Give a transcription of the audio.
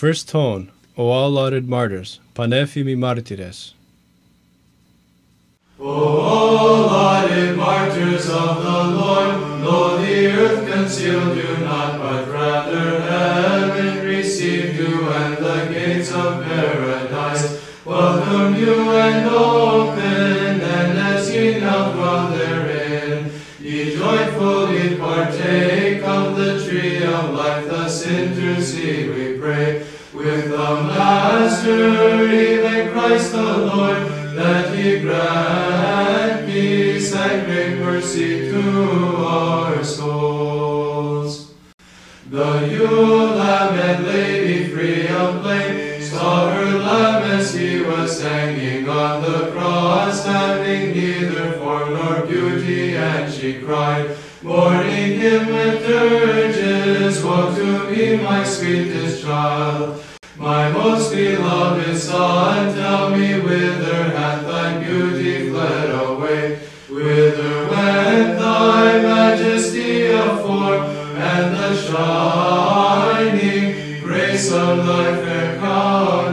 First tone, O all lauded martyrs, Panefimi martyres. O all lauded martyrs of the Lord, though the earth concealed you not, but rather heaven received you, and the gates of paradise welcome you and open, and as ye now dwell therein, ye joyfully partake thus intercede, we pray, with the Master, even Christ the Lord, that he grant peace and great mercy to our souls. The Yule lament lady free of blame saw her lamb as he was hanging on the cross, having neither form nor beauty, and she cried, mourning him with dirges, To me, my sweetest child! My most beloved son, tell me whither hath thy beauty fled away? Whither went thy majesty of form, and the shining grace of thy fair countenance?